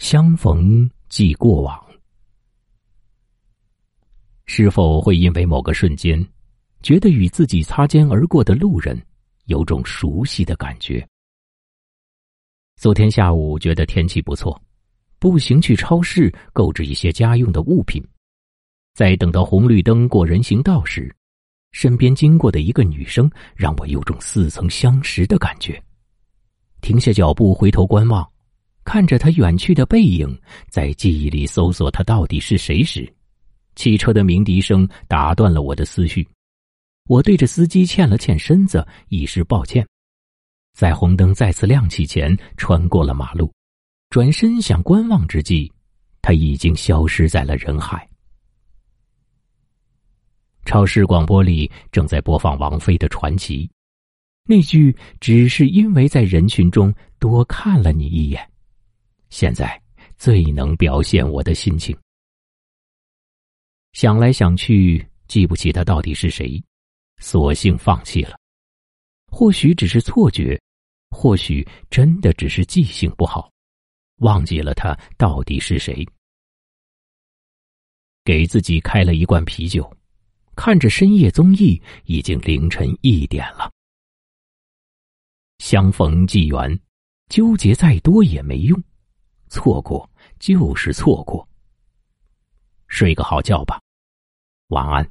相逢即过往，是否会因为某个瞬间，觉得与自己擦肩而过的路人有种熟悉的感觉？昨天下午觉得天气不错，步行去超市购置一些家用的物品，在等到红绿灯过人行道时，身边经过的一个女生让我有种似曾相识的感觉。停下脚步，回头观望。看着他远去的背影，在记忆里搜索他到底是谁时，汽车的鸣笛声打断了我的思绪。我对着司机欠了欠身子，以示抱歉。在红灯再次亮起前，穿过了马路，转身想观望之际，他已经消失在了人海。超市广播里正在播放王菲的《传奇》，那句“只是因为在人群中多看了你一眼”。现在最能表现我的心情。想来想去，记不起他到底是谁，索性放弃了。或许只是错觉，或许真的只是记性不好，忘记了他到底是谁。给自己开了一罐啤酒，看着深夜综艺，已经凌晨一点了。相逢即缘，纠结再多也没用。错过就是错过。睡个好觉吧，晚安。